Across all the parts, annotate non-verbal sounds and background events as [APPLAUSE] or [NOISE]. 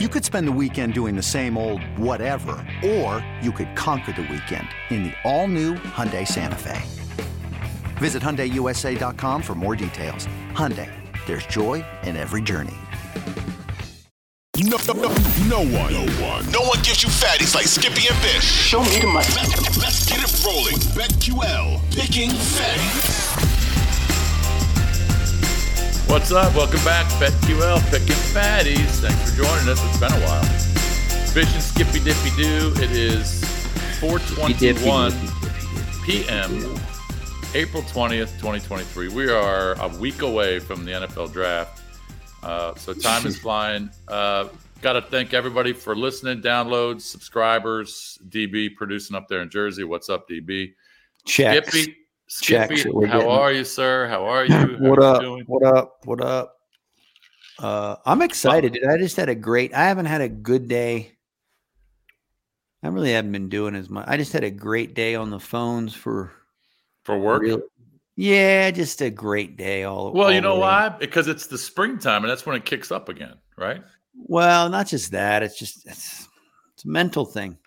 You could spend the weekend doing the same old whatever, or you could conquer the weekend in the all-new Hyundai Santa Fe. Visit HyundaiUSA.com for more details. Hyundai, there's joy in every journey. No, no, no, no one, no one, no one gives you fatties like Skippy and Bish. Show me the money. Let's, let's get it rolling. BetQL, picking fatties. What's up? Welcome back, BetQL, picking fatties. Thanks for joining us. It's been a while. And Skippy Dippy Doo. It is 4:21 p.m. April 20th, 2023. We are a week away from the NFL draft. Uh, so time is [LAUGHS] flying. Uh, Got to thank everybody for listening, downloads, subscribers. DB producing up there in Jersey. What's up, DB? Checks. Skippy, Checks Skippy, we're how are you, sir? How are you? [CLEARS THROAT] How what you up? doing? What up? What up? Uh, I'm excited. dude. I just had a great. I haven't had a good day. I really haven't been doing as much. I just had a great day on the phones for For work? real. Yeah, just a great day. All Well, all you know why? Because it's the springtime, and that's when it kicks up again, right? Well, not just that. It's just it's, it's a mental thing.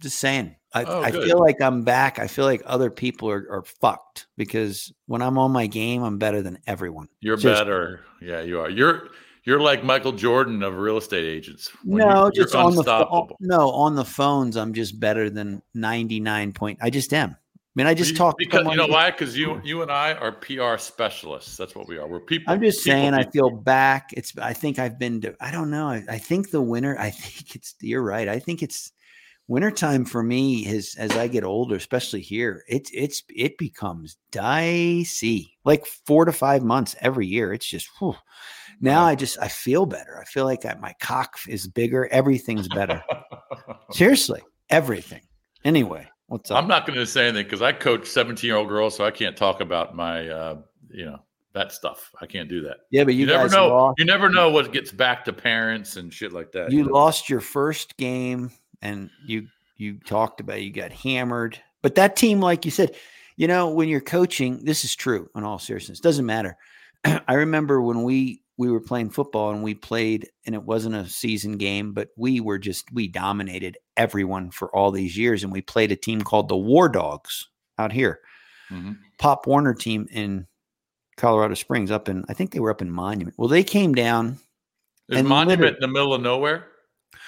Just saying. I, Oh, I feel like I'm back. I feel like other people are, are fucked because when I'm on my game, I'm better than everyone. You're Just- better. Yeah, you are. You're you're like Michael Jordan of real estate agents. When no, you, just on the no on the phones. I'm just better than 99 point. I just am. I mean, I just You- talk. because you know why? Because [LAUGHS] you you and I are PR specialists. That's what we are. We're people. I'm just people saying. I feel back. It's. I think I've been. To, I don't know. I, I think the winner. I [LAUGHS] think it's. You're right. I think it's wintertime for me. Is as I get older, especially here, it's it's it becomes dicey. Like four to five months every year. It's just. whew. Now I just I feel better. I feel like I, my cock is bigger. Everything's better. [LAUGHS] Seriously, everything. Anyway, what's up? I'm not going to say anything because I coach 17 year old girls, so I can't talk about my uh, you know that stuff. I can't do that. yeah, but you, You, never know. lost. You never know what gets back to parents and shit like that. you know? lost your first game and you you talked about you got hammered but that team like you said you know when you're coaching this is true in all seriousness doesn't matter [CLEARS THROAT] i remember when we we were playing football and we played and it wasn't a season game but we were just we dominated everyone for all these years and we played a team called the war dogs out here Mhm. pop warner team in colorado springs up in i think they were up in monument well they came down Is and Monument in the middle of nowhere?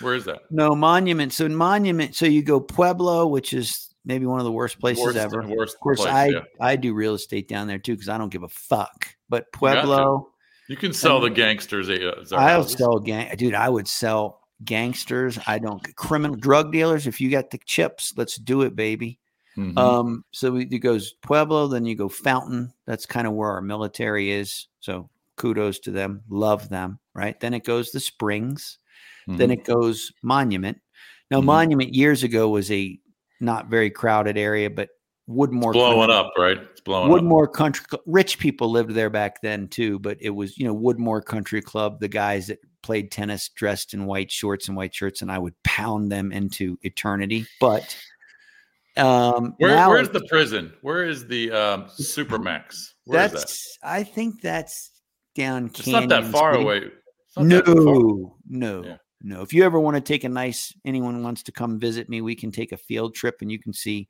Where is that? No monument. So monument. So you go Pueblo, which is maybe one of the worst places Worst- ever. worst of course, place, I yeah. I do real estate down there too because I don't give a fuck. But You. Pueblo, You can sell the gangsters. Uh, I'll sell gang. Dude, I would sell gangsters. I don't criminal drug dealers. If you got the chips, let's do it, baby. Mhm. Um, so it goes Pueblo, then you go Fountain. That's kind of where our military is. So kudos to them. Love them. Right. Then it goes the Springs. Then Mhm. it goes Monument. Now, Mhm. Monument years ago was a not very crowded area, but Woodmoor It's blowing Country- up, right? It's blowing up. Woodmoor Country Cl- rich people lived there back then too, but it was you know Woodmoor Country Club, the guys that played tennis dressed in white shorts and white shirts, and I would pound them into eternity. But um, Where, now where's the prison? Where is the um, Supermax? Where is that's that? I think that's down. It's not that far away. Not that far. No, no, Yeah. No. If you ever want to take a nice, anyone wants to come visit me, we can take a field trip and you can see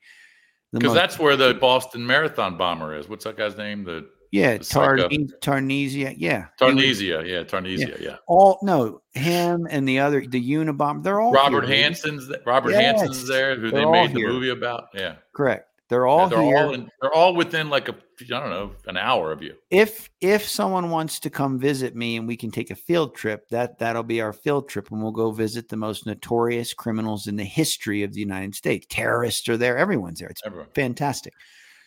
Because that's where the Boston Marathon bomber is. What's that guy's name? The yeah. Tarn- Tarnesia, yeah, Tarnesia. Yeah, Tarnesia. Yeah. All no, him and the other, the Unabomber. They're all Robert here, dude. Hanssen's Robert Yes, Hanssen's there, who they made the here. movie about. Yeah. Correct. They're all Yeah, they're here. all in, they're all within like a I don't know an hour of you. if if someone wants to come visit me and we can take a field trip, that that'll be our field trip, and we'll go visit the most notorious criminals in the history of the United States. Terrorists are there. Everyone's there. It's Everyone. fantastic.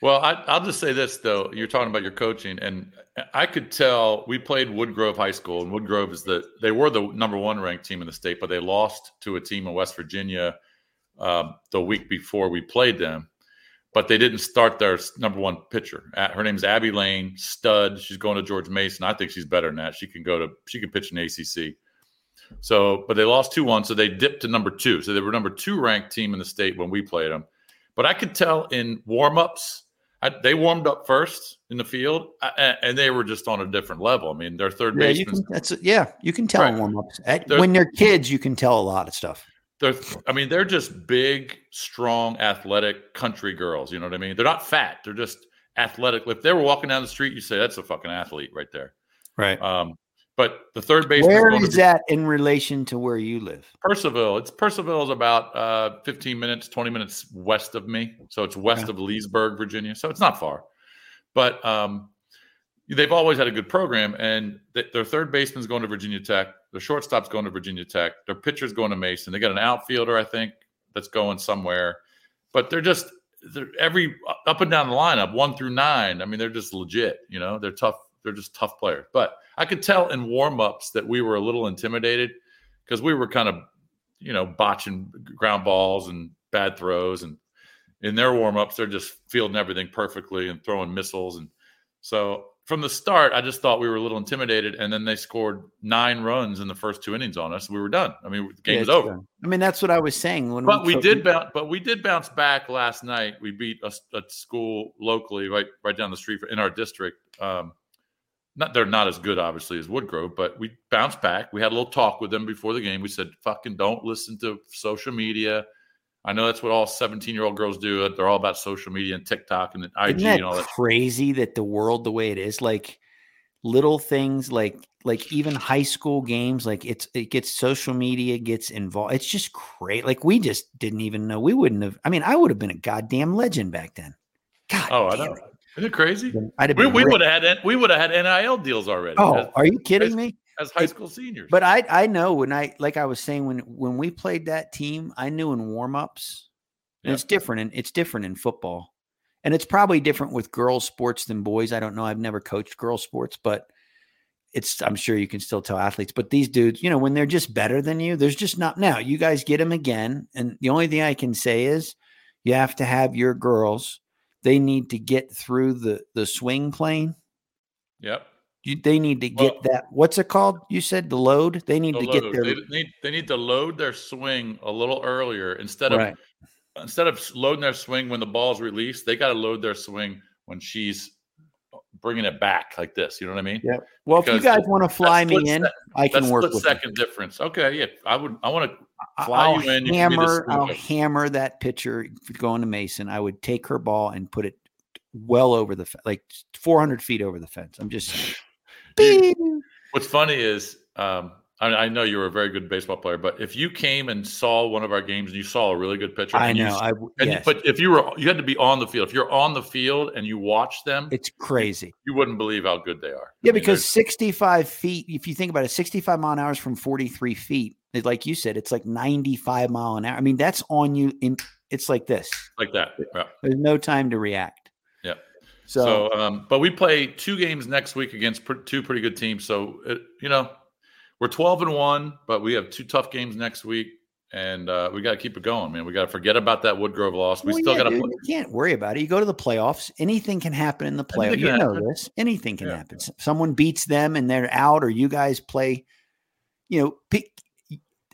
Well, I, I'll just say this though. You're talking about your coaching, and I could tell we played Woodgrove High School, and Woodgrove is the they were the number one ranked team in the state, but they lost to a team in West Virginia um, the week before we played them. But they didn't start their number one pitcher. Her name's Abby Lane, stud. She's going to George Mason. I think she's better than that. She can go to she can pitch in ACC. So, but they lost two one, so they dipped to number two. So they were number two ranked team in the state when we played them. But I could tell in warmups I, they warmed up first in the field, uh, and they were just on a different level. I mean, their third Yeah, baseman. that's yeah. You can tell Right. in warm ups. When they're kids, you can tell a lot of stuff. They're, I mean, they're just big, strong, athletic country girls. You know what I mean? They're not fat. They're just athletic. If they were walking down the street, you say that's a fucking athlete right there. Right. Um, but the third base. Where going is to that in relation to where you live? Purcellville. It's Purcellville is about uh, 15 minutes, 20 minutes west of me. So it's west Okay. of Leesburg, Virginia. So it's not far. But um, they've always had a good program. And th- their third baseman's going to Virginia Tech. Their shortstop's going to Virginia Tech. Their pitcher's going to Mason. They got an outfielder, I think, that's going somewhere. But they're just they're every uh, up and down the lineup, one through nine. I mean, they're just legit. You know, they're tough. They're just tough players. But I could tell in warm-ups that we were a little intimidated because we were kind of, you know, botching ground balls and bad throws. And in their warm-ups, they're just fielding everything perfectly and throwing missiles. And so from the start, I just thought we were a little intimidated. And then they scored nine runs in the first two innings on us. We were done. I mean, the game Yeah, was over. done. I mean, that's what I was saying when But we co- did bounce. But we did bounce back last night. We beat a, a school locally, right, right down the street in our district. Um, not they're not as good, obviously, as Woodgrove, but we bounced back. We had a little talk with them before the game. We said, "Fucking don't listen to social media." I know that's what all seventeen-year-old girls do. They're all about social media and TikTok and IG Isn't that and all that. crazy that the world the way it is, like little things, like like even high school games, like it's it gets social media gets involved. It's just great. Like we just didn't even know. We wouldn't have. I mean, I would have been a goddamn legend back then. God. Oh, I know. it. Isn't it crazy? I'd have We, been we would have had we would have had NIL deals already. Oh, are you kidding me? As high school seniors. But I I know when I like I was saying when when we played that team, I knew in warm-ups. And it's different and it's different in football. And it's probably different with girls sports than boys. I don't know. I've never coached girls sports, but it's I'm sure you can still tell athletes. But these dudes, you know, when they're just better than you, there's just not now. You guys get them again. And the only thing I can say is you have to have your girls, they need to get through the the swing plane. yep. You, they need to get Well- that. What's it called? You said the load. They need the to get their They need they need to load their swing a little earlier instead of instead of loading their swing when the ball's released. They got to load their swing when she's uh, bringing it back like this. You know what I mean? Yeah. Well, if you guys want to fly me in, I can work split with you. second difference. Okay, yeah. I would. I want to fly I'll you in, you can be the hammer. I'll scoop. hammer that pitcher going to Mason. I would take her ball and put it well over the like 400 feet over the fence. I'm just. You- What's funny is, um, I, I know you were a very good baseball player, but if you came and saw one of our games and you saw a really good pitcher, I you know. s- I and you- but if you were, you had to be on the field. If you're on the field and you watch them, it's crazy. you wouldn't believe how good they are. Yeah, I mean, because 65 feet. If you think about it, 65 mile an hour is from 43 feet. It- like you said, it's like 95 mile an hour. I mean, that's on you. In it's like this. like that. Yeah. There's no time to react. So, So, um, but we play two games next week against pr- two pretty good teams. So, it, you know, we're 12 and one, but we have two tough games next week. And uh, we got to keep it going, man. We got to forget about that Woodgrove loss. We Well, still yeah, got to play. you can't worry about it. You go to the playoffs. Anything can happen in the playoffs. You know happen. this. Anything can Yeah. happen. Someone beats them and they're out, or you guys play. You know, pick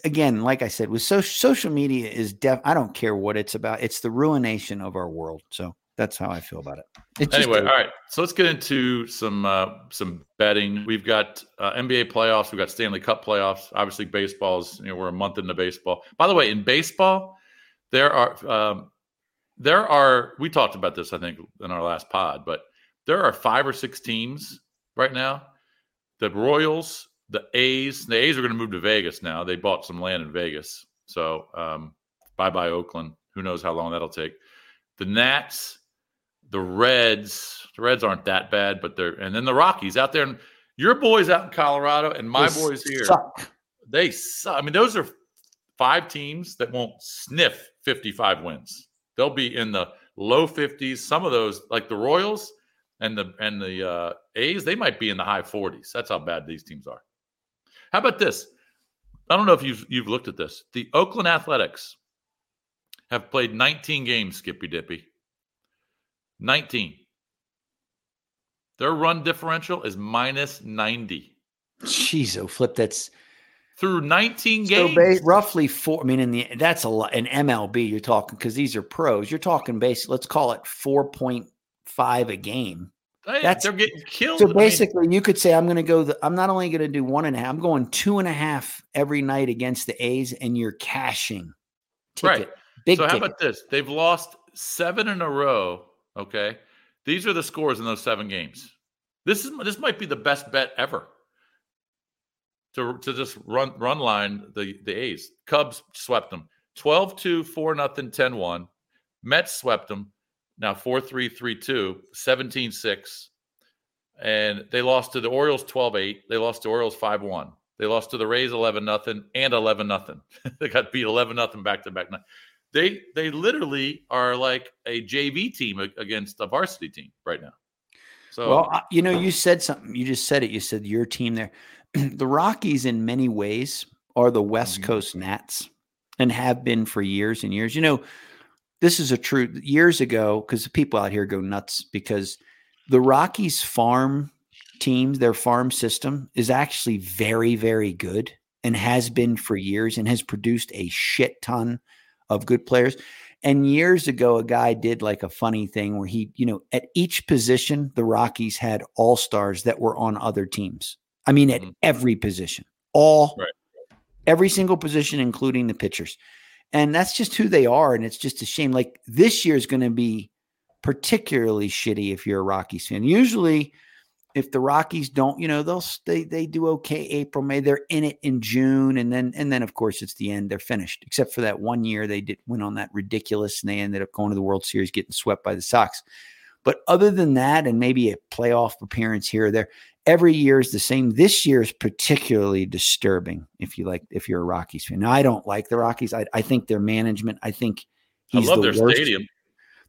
again. Like I said, with so, social media is def. I don't care what it's about. It's the ruination of our world. So that's how I feel about it. It's Anyway, a- all right. So let's get into some uh, some betting. We've got uh, NBA playoffs. We've got Stanley Cup playoffs. Obviously, baseball's. You know, we're a month into baseball. By the way, in baseball, there are um, there are. We talked about this, I think, in our last pod, but there are five or six teams right now. The Royals, the A's. The A's are going to move to Vegas now. They bought some land in Vegas, so um, bye bye Oakland. Who knows how long that'll take? The Nats the Reds. The Reds aren't that bad, but they're and then the Rockies out there. And your boys out in Colorado and my they boys here, suck. they suck. I mean, those are five teams that won't sniff 55 wins. They'll be in the low 50s. Some of those, like the Royals and the and the uh, A's, they might be in the high 40s. That's how bad these teams are. How about this? I don't know if you've you've looked at this. The Oakland Athletics have played 19 games, Skippy Dippy. 19. Their run differential is minus 90 Jeez, oh flip. That's through 19 so games. roughly four. I mean, in the that's a lot. In MLB, you're talking because these are pros. You're talking basically. Let's call it four point five a game. Hey, That's- they're getting killed. So I mean, basically, you could say I'm going to go. The, I'm not only going to do one and a half. I'm going two and a half every night against the A's, and you're cashing. Ticket, Right. Big so how ticket. about this? They've lost seven in a row. Okay, these are the scores in those seven games. This is this might be the best bet ever. To, to just run run line the the A's. Cubs swept them 12-2, 4 nothing, 10-1. Mets swept them. Now 4-3, 3-2, 17-6. And they lost to the Orioles 12-8. They lost to Orioles 5-1. They lost to the Rays 11 nothing and 11 nothing. [LAUGHS] they got beat 11 nothing back to back. They they literally are like a JV team against a varsity team right now. So Well, you know, you said something. You just said it. You said your team there. [CLEARS THROAT] the Rockies, in many ways, are the West Mhm. Coast Nats and have been for years and years. You know, this is a true years ago because the people out here go nuts because the Rockies farm teams, their farm system is actually very, very good and has been for years and has produced a shit ton of good players. And years ago, a guy did like a funny thing where he, you know, at each position, the Rockies had all stars that were on other teams. I mean, at Mhm. every position, all, Right. every single position, including the pitchers. And that's just who they are. And it's just a shame. Like this year is going to be particularly shitty if you're a Rockies fan. Usually, if the Rockies don't, you know, they'll they they do okay April, May. They're in it in June, and then and then of course it's the end. They're finished. Except for that one year they did went on that ridiculous, and they ended up going to the World Series, getting swept by the Sox. But other than that, and maybe a playoff appearance here or there, every year is the same. This year is particularly disturbing if you like if you're a Rockies fan. Now I don't like the Rockies. I, I think their management. I think I love the their worst stadium.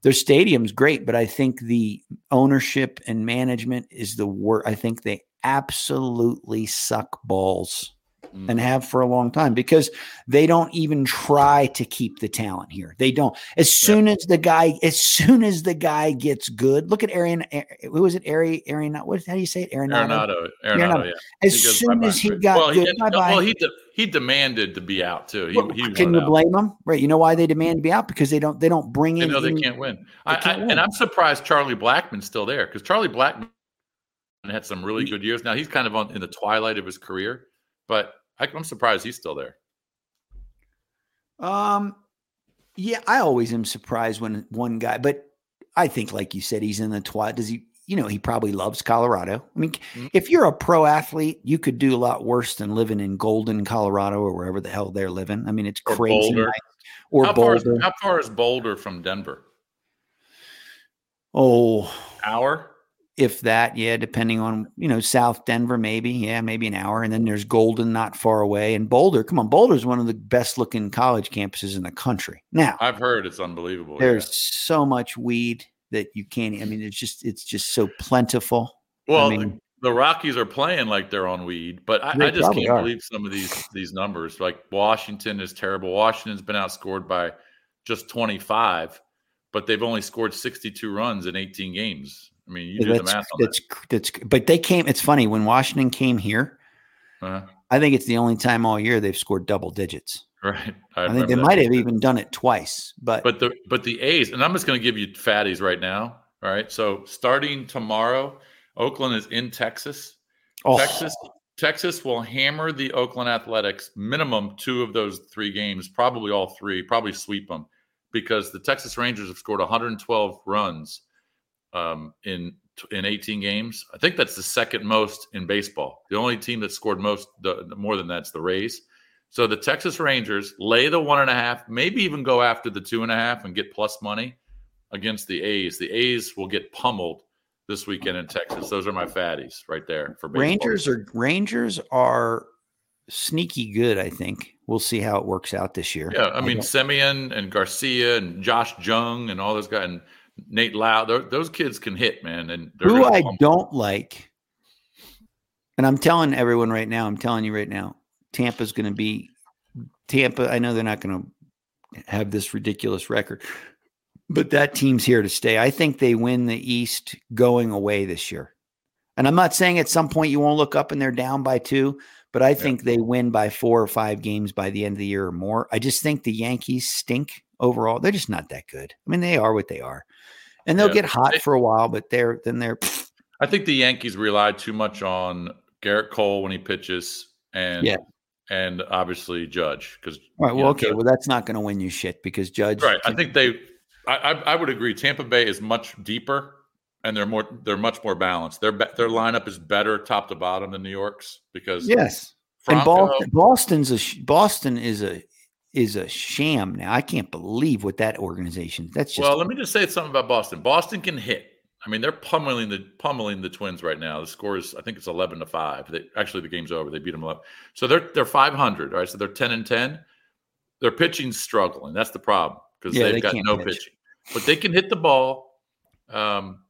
Their stadium's great, but I think the ownership and management is the worst. I think they absolutely suck balls Mm. and have for a long time because they don't even try to keep the talent here. They don't. As soon as the guy, as soon as the guy gets good, look at Arian. Who was it? Ari, Arian. What? How do you say it? Arenado. Arenado, yeah. As soon as he got well, good, he, bye bye. well, he de- he demanded to be out too. He, Well, he can you out. blame them? Right. You know why they demand to be out because they don't. They don't bring They in. No, they can't win. I, they can't I, win. And I'm surprised Charlie Blackmon's still there because Charlie Blackmon had some really good years. Now he's kind of on in the twilight of his career, but I, I'm surprised he's still there. Um, yeah, I always am surprised when one guy, but I think, like you said, he's in the twilight. Does he? You know, he probably loves Colorado. I mean, Mhm. if you're a pro athlete, you could do a lot worse than living in Golden, Colorado, or wherever the hell they're living. I mean, it's Or crazy. Boulder. Or how far, is, Boulder. how far is Boulder from Denver? oh, Hour? If that, yeah, depending on you know South Denver, maybe, yeah, maybe an hour, and then there's Golden, not far away, and Boulder. Come on, Boulder's one of the best looking college campuses in the country. Now, I've heard it's unbelievable. there's so much weed that you can't. I mean, it's just it's just so plentiful. Well, I the- mean- the Rockies are playing like they're on weed, but I, I just can't are. believe some of these these numbers. Like Washington is terrible. Washington's been outscored by just 25, but they've only scored 62 runs in 18 games. I mean, you do the math on that's that's but they came. It's funny when Washington came here. that. Uh, I think it's the only time all year they've scored double digits. right. I, think they might have even done it twice, but, But the but the A's, and I'm just going to give you fatties right now. All right. So starting tomorrow, Oakland is in Texas. oh, Texas Texas will hammer the Oakland Athletics minimum two of those three games, probably all three, probably sweep them because the Texas Rangers have scored 112 runs um, in in 18 games. I think that's the second most in baseball. The only team that scored most the, more than that's the Rays. So the Texas Rangers lay the one and a half, maybe even go after the two and a half and get plus money against the A's. The A's will get pummeled this weekend in Texas. Those are my fatties right there for baseball. Rangers are Rangers are sneaky good. I think we'll see how it works out this year. Yeah, I mean don't- Semien and Garcia and Josh Jung and all those guys and Nate Lowe. those- kids can hit, man. And who I don't like, and I'm telling everyone right now, I'm telling you right now, Tampa's going to be Tampa. I know they're not going to have this ridiculous record, but that team's here to stay. I think they win the East going away this year. And I'm not saying at some point you won't look up and they're down by two, but I think they win by four or five games by the end of the year or more. I just think the Yankees stink overall. They're just not that good. I mean, they are what they are. And they'll Yeah. get hot They- for a while, but they're then they're I think the Yankees relied too much on Gerrit Cole when he pitches, and Yeah. and obviously Judge because right. Well, okay, well that's not going to win you shit because Judge. right. I think they. I, I I would agree. Tampa Bay is much deeper, and they're more. They're much more balanced. Their their lineup is better top to bottom than New York's because yes, and Boston, Boston's a Boston is a is a sham now. I can't believe what that organization. That's just well, let me just say something about Boston. Boston can hit. I mean, they're pummeling the pummeling the Twins right now. The score is, I think, it's eleven to five. They actually the game's over. They beat them up, so they're they're five hundred. All right, so they're ten and ten. Their pitching's struggling. That's the problem because Yeah, they've they got no pitch. pitching, but they can hit the ball. Um,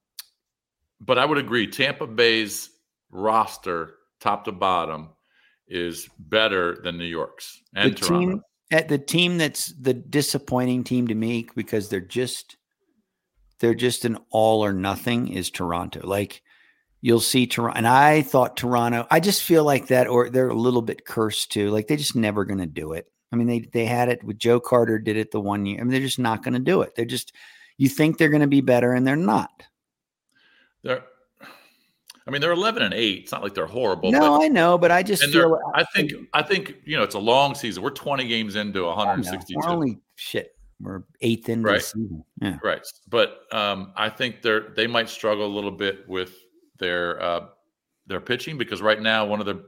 but I would agree, Tampa Bay's roster, top to bottom, is better than New York's and the Toronto. team at the team that's the disappointing team to me because they're just they're just an all or nothing is Toronto. Like you'll see Toronto, and I thought Toronto. I just feel like that, or they're a little bit cursed too. Like they're just never going to do it. I mean, they they had it with Joe Carter, did it the one year. I mean, they're just not going to do it. They're just you think they're going to be better, and they're not. They're, I mean, they're eleven and eight. It's not like they're horrible. no, but, I know, but I just feel. I think, I think you know, it's a long season. We're twenty games into I 162. We're only shit. We're eighth into Right. the season. Yeah. Right, but um, I think they're they might struggle a little bit with their uh, their pitching because right now one of the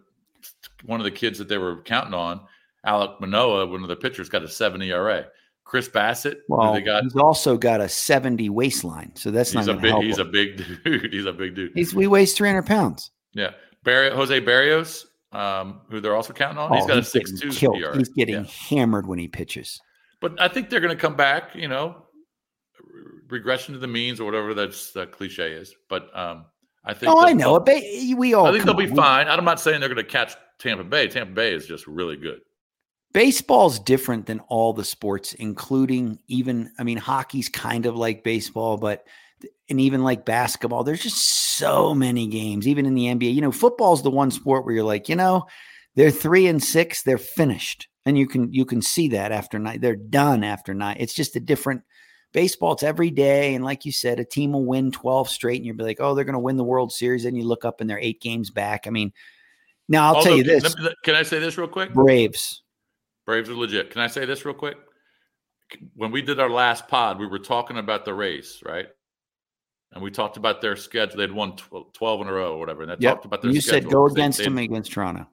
one of the kids that they were counting on, Alek Manoah, one of the pitchers, got a seven ERA. Chris Bassitt, Well, they got, he's also got a 70 waistline, so that's he's not a big help. he's a big [LAUGHS] dude. He's a big dude. He's we weighs 300 pounds. Yeah, Barry, Jose Berrios, um, who they're also counting on. he's Oh, got a getting six two killed. ERA. He's getting Yeah. hammered when he pitches. But I think they're going to come back. You know, re- regression to the means or whatever that's that cliche is. But um, I think. Oh, I know. Ba- We all I think they'll be on. fine. I'm not saying they're going to catch Tampa Bay. Tampa Bay is just really good. Baseball's different than all the sports, including even. I mean, hockey's kind of like baseball, but and even like basketball. There's just so many games, even in the NBA. You know, football's the one sport where you're like, you know, they're three and six, they're finished, and you can you can see that after night. They're done after night. It's just a different baseball. It's every day, and like you said, a team will win 12 straight, and you'll be like, oh, they're going to win the World Series. And you look up and they're eight games back. I mean, now I'll Although, tell you this: Can I say this real quick? Braves. Braves are legit. Can I say this real quick? When we did our last pod, we were talking about the race, right? And we talked about their schedule. They'd won 12 in a row or whatever. And they Yep. talked about their schedule. You schedule. said go against they- them against Toronto.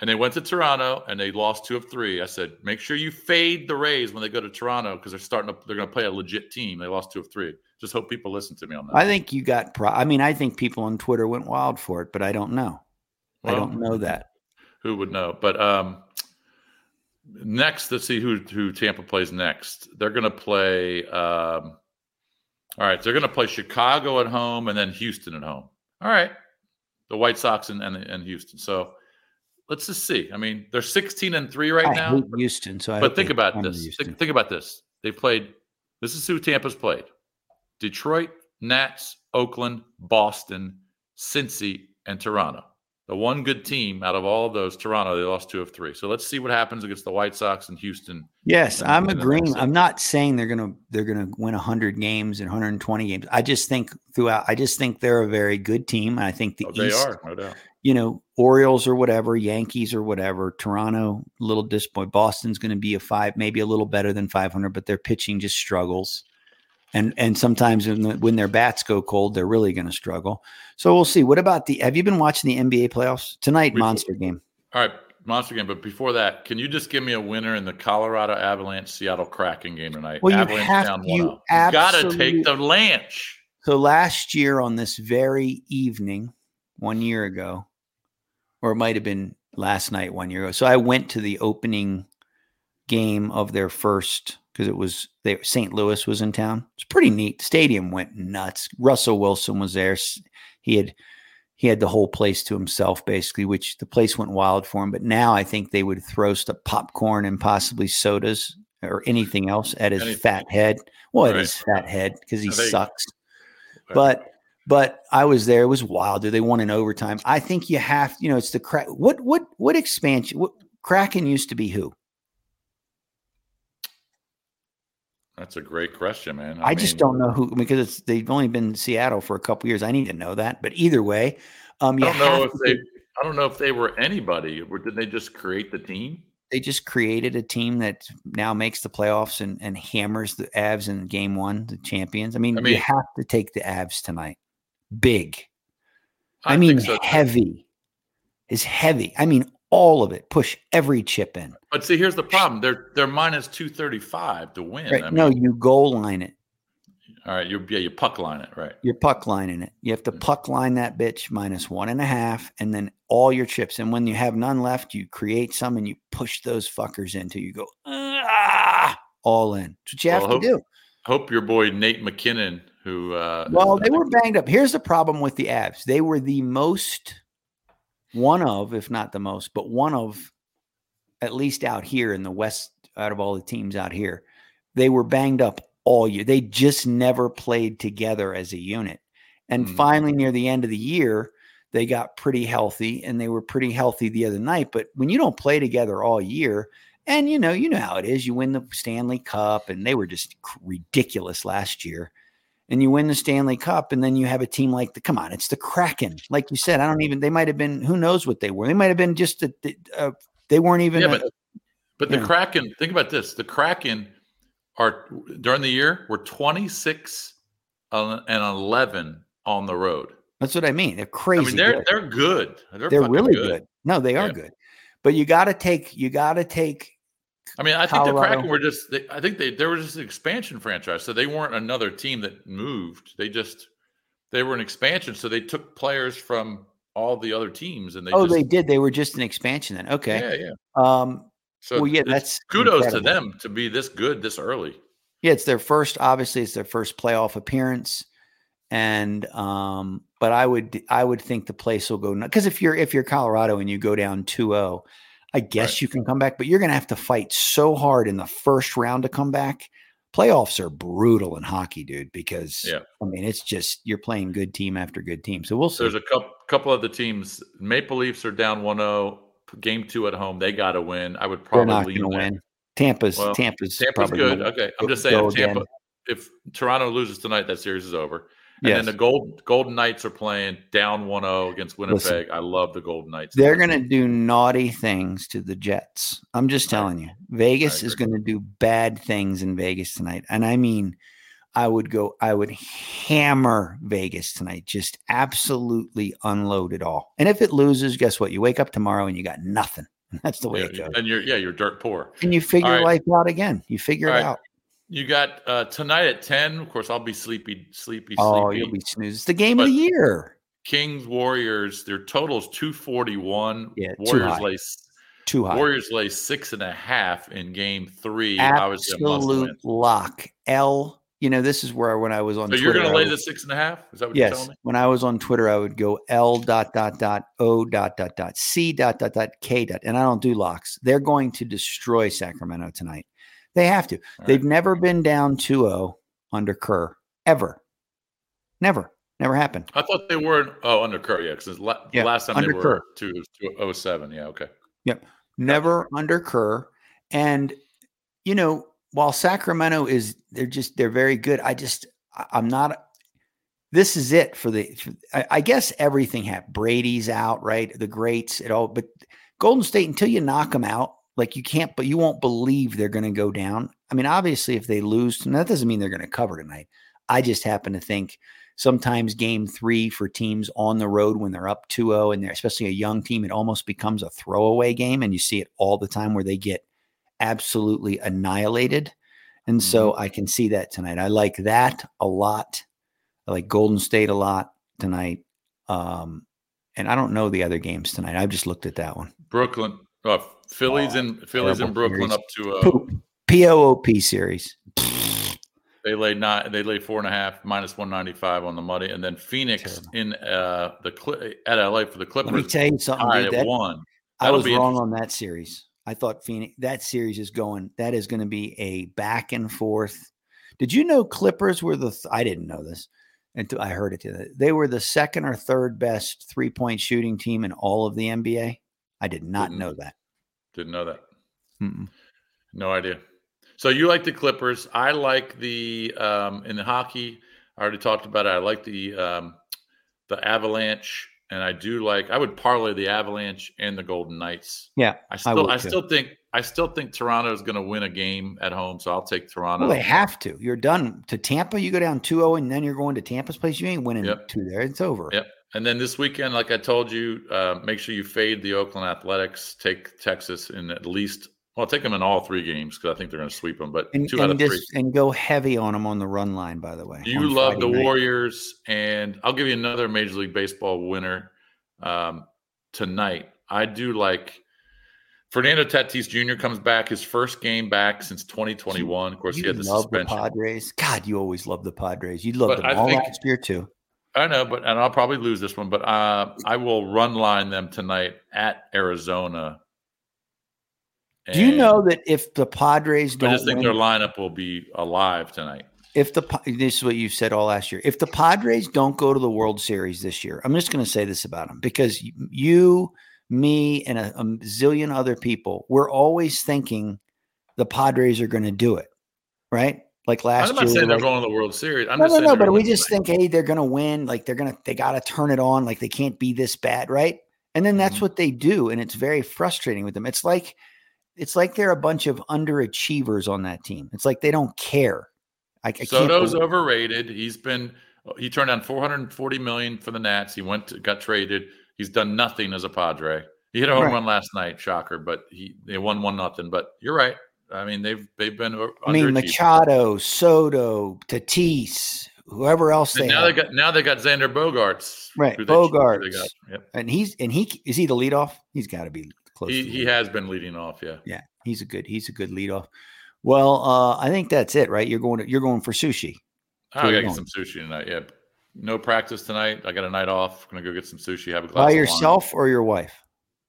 And they went to Toronto and they lost two of three. I said, make sure you fade the Rays when they go to Toronto because they're starting to they're going to play a legit team. They lost two of three. Just hope people listen to me on that. I think you got. Pro- I mean, I think people on Twitter went wild for it, but I don't know. I don't know that. Who would know? But um, next, let's see who who Tampa plays next. They're going to play. Um, all right, they're going to play Chicago at home and then Houston at home. All right, the White Sox and and, and Houston. So let's just see. I mean, they're sixteen and three right I now. Houston, so I but think about this. Think, think about this. They played. This is who Tampa's played: Detroit, Nats, Oakland, Boston, Cincy, and Toronto. The one good team out of all of those, Toronto, they lost two of three. So let's see what happens against the White Sox and Houston. Yes, and- I'm agreeing. I'm not saying they're gonna they're gonna win 100 games and 120 games. I just think throughout. I just think they're a very good team. I think the Oh, they are, no doubt. you know, Orioles or whatever, Yankees or whatever, Toronto, a little disappointed. Boston's going to be a five, maybe a little better than 500, but their pitching just struggles. And and sometimes when, the, when their bats go cold, they're really going to struggle. So we'll see. What about the? Have you been watching the NBA playoffs tonight? We- monster game. All right, monster game. But before that, can you just give me a winner in the Colorado Avalanche Seattle Kraken game tonight? Well, you Avalanche have- down you 1-0. You gotta take the Lanch. So last year on this very evening, one year ago, or it might have been last night, one year ago. So I went to the opening game of their first because it was they St. Louis was in town. It's pretty neat. Stadium went nuts. Russell Wilson was there. He had he had the whole place to himself basically, which the place went wild for him. But now I think they would throw stuff popcorn and possibly sodas or anything else at his Anything. fat head. Well, at his fat head because he think- sucks. But but I was there. It was wild. Do they won in overtime. I think you have, you know, it's the crack. What what what expansion? What Kraken used to be who? Uh, That's a great question, man. I, just don't know who because it's they've only been in Seattle for a couple years. I need to know that. But either way, um, you I don't know if to they. I don't know if they were anybody. Or did they just create the team? they just created a team that now makes the playoffs and, and hammers the Avs in game one, the champions. I mean, I you have to take the Avs tonight. Big. I, think mean, so, heavy is heavy. I mean, all of it. Push every chip in. But see, here's the problem. They're they're minus two thirty five to win. Right? I no, you goal line it. all right. You yeah, you puck line it right. You're puck lining it. You have to Mm. puck line that bitch minus one and a half, and then all your chips. And when you have none left, you create some and you push those fuckers into. You go ah, all in. That's what you have Well, to hope- do. Hope your boy Nate MacKinnon, who uh, Well, they were banged up. Here's the problem with the Avs. They were the most, one of, if not the most, but one of, at least out here in the West, out of all the teams out here, they were banged up all year. They just never played together as a unit. And Mhm. finally, near the end of the year, they got pretty healthy and they were pretty healthy the other night. But when you don't play together all year, and you know, you know how it is. You win the Stanley Cup, and they were just ridiculous last year. And you win the Stanley Cup, and then you have a team like the come on, it's the Kraken. Like you said, I don't even. They might have been. Who knows what they were? They might have been just. A, uh, they weren't even. Yeah, a- but but the yeah. Kraken. Think about this: the Kraken are during the year were twenty six and eleven on the road. that's what I mean. They're I crazy. mean, they're good. they're good. They're, They're really good. No, they are Yeah. good. But you got to take. You got to take. I mean, I think the Kraken were just. They, I think they they were just an expansion franchise, so they weren't another team that moved. They just they were an expansion, so they took players from all the other teams, and they oh, just, they did. They were just an expansion then. Okay. yeah, yeah. Um. So well, yeah. That's kudos incredible. to them to be this good this early. Yeah, it's their first. Obviously, it's their first playoff appearance, and um, but I would I would think the place will go because if you're if you're Colorado and you go down 2-0, I guess Right. you can come back, but you're going to have to fight so hard in the first round to come back. Playoffs are brutal in hockey, dude, because Yeah. I mean it's just you're playing good team after good team. So we'll see. There's a couple couple of the teams. Maple Leafs are down 1-0. Game two at home, they got to win. I would probably not going to win. Tampa's Well, Tampa's Tampa's probably good. Okay, I'm just saying if Tampa. again. If Toronto loses tonight, that series is over. And Yes. then the Gold Golden Knights are playing down 1-0 against Winnipeg. Listen, I love the Golden Knights. They're going to do naughty things to the Jets. I'm just telling you. Vegas is going to do bad things in Vegas tonight. And I mean, I would go, I would hammer Vegas tonight, just absolutely unload it all. And if it loses, guess what? You wake up tomorrow and you got nothing. [LAUGHS] That's the way Yeah, it goes. and you're yeah, you're dirt poor. And you figure right. life out again. You figure All it right. out. You got uh tonight at 10. Of course, I'll be sleepy, sleepy, Oh, sleepy. you'll be snooze. It's the game of the year. Kings Warriors. Their total is 241. Yeah, too Warriors lay Too high. Warriors lay six and a half in game three. Obviously, a must. Absolute lock. L. You know, this is where when I was on So you're Twitter, going to lay the six and a half? Is that what you're telling me? When I was on Twitter, I would go L dot dot dot O dot dot dot C dot dot dot K dot, and I don't do locks. They're going to destroy Sacramento tonight. They have to. All They've right. never been down 2-0 under Kerr ever. Never. Never happened. I thought they were oh under Kerr, yeah, because la- the Yeah, last time they Kerr. were two, two oh seven. Yeah, okay. Yep. Never under Kerr. And you know, while Sacramento is they're just they're very good. I just I'm not. This is it for the. For, I, I guess everything happened. Brady's out, right? The greats, it all. But Golden State, until you knock them out, like you can't. But you won't believe they're going to go down. I mean, obviously, if they lose, that doesn't mean they're going to cover tonight. I just happen to think sometimes game three for teams on the road when they're up 2-0 and they're especially a young team, it almost becomes a throwaway game. And you see it all the time where they get absolutely annihilated. And so I can see that tonight. I like that a lot. I like Golden State a lot tonight. Um, and I don't know the other games tonight. I've just looked at that one. Brooklyn, uh, Phillies and Phillies and Brooklyn series. up to uh, Poop. POOP series. they lay nine, they lay four and a half minus one ninety five on the money, and then Phoenix Terrible. in uh the at LA for the Clippers. Let me tell you something, dude. That, one. I was wrong on that series. I thought Phoenix that series is going. That is going to be a back and forth. Did you know Clippers were the? th- I didn't know this until I heard it. Today. They were the second or third best three point shooting team in all of the NBA. I did not know that. Didn't know that. Mm-mm. No idea. So you like the Clippers? I like the um, in the hockey. I already talked about it. I like the um, the Avalanche, and I do like. I would parlay the Avalanche and the Golden Knights. Yeah, I still, I, I still think, I still think Toronto is going to win a game at home. So I'll take Toronto. Well, they have to. You're done to Tampa. You go down 2-0 and then you're going to Tampa's place. You ain't winning yep. two there. It's over. Yep. And then this weekend, like I told you, uh, make sure you fade the Oakland Athletics. Take Texas in at least well, take them in all three games because I think they're going to sweep them. But and, two and out of three. And go heavy on them on the run line, by the way. You love Friday the night. Warriors. And I'll give you another Major League Baseball winner um, tonight. I do like Fernando Tatis Jr. comes back, his first game back since 2021. Of course, you he had the love suspension. The Padres. God, you always love the Padres. You loved but them I all think, last year, too. I know, but and I'll probably lose this one, but uh, I will run line them tonight at Arizona do you know that if the Padres don't, I just think win, their lineup will be alive tonight. If the this is what you said all last year, if the Padres don't go to the World Series this year, I'm just going to say this about them because you, me, and a, a zillion other people, we're always thinking the Padres are going to do it, right? Like last year, I'm not year, saying they're going to the World Series. I'm no, no, no, but we just think, hey, they're going to win. Like they're going to, they got to turn it on. Like they can't be this bad, right? And then that's mm-hmm. what they do, and it's very frustrating with them. It's like it's like they're a bunch of underachievers on that team. It's like they don't care. I, I Soto's overrated. He's been he turned down 440 million for the Nats. He went to, got traded. He's done nothing as a Padre. He hit a home right. run last night, shocker, but he they won one nothing. But you're right. I mean they've they've been. I mean Machado, Soto, Tatis, whoever else they now have. they got now they got Xander Bogaerts, right? Bogaerts, yep. and he's and he is he the leadoff? He's got to be close. He, he has been leading off. Yeah. Yeah. He's a good, he's a good leadoff. Well, uh, I think that's it, right? You're going to, you're going for sushi. I gotta get some sushi tonight. Yeah. No practice tonight. I got a night off. Gonna go get some sushi. Have a glass. By yourself or your wife?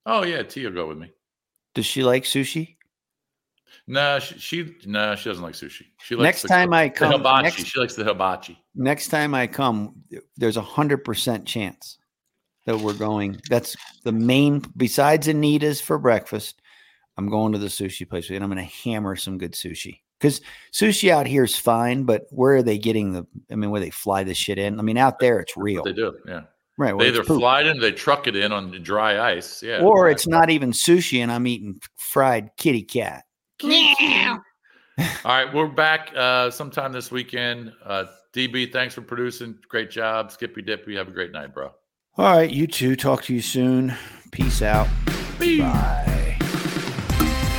Oh yeah, Tia go with me. Does she like sushi? No, nah, she, she no, she doesn't like sushi. She likes next the, time I come. hibachi. Next, she likes the hibachi. Next time I come, there's a hundred percent chance that we're going. That's the main. Besides Anita's for breakfast, I'm going to the sushi place and I'm going to hammer some good sushi. Because sushi out here is fine, but where are they getting the? I mean, where they fly this shit in? I mean, out there it's real. They do, yeah. Right. They either fly it in, they truck it in on dry ice, yeah. Or it's not even sushi, and I'm eating fried kitty cat. All right, we're back uh, sometime this weekend. Uh, DB, thanks for producing. Great job, Skippy Dippy. Have a great night, bro. All right, you too. Talk to you soon. Peace out. Peace. Bye.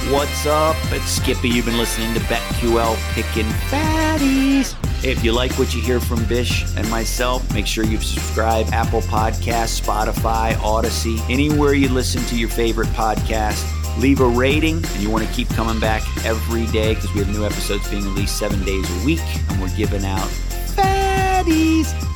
What's up? It's Skippy. You've been listening to BetQL Picking Fatties. If you like what you hear from Bish and myself, make sure you subscribe Apple Podcasts, Spotify, Audacy, anywhere you listen to your favorite podcast leave a rating, and you want to keep coming back every day because we have new episodes being released seven days a week, and we're giving out fatties.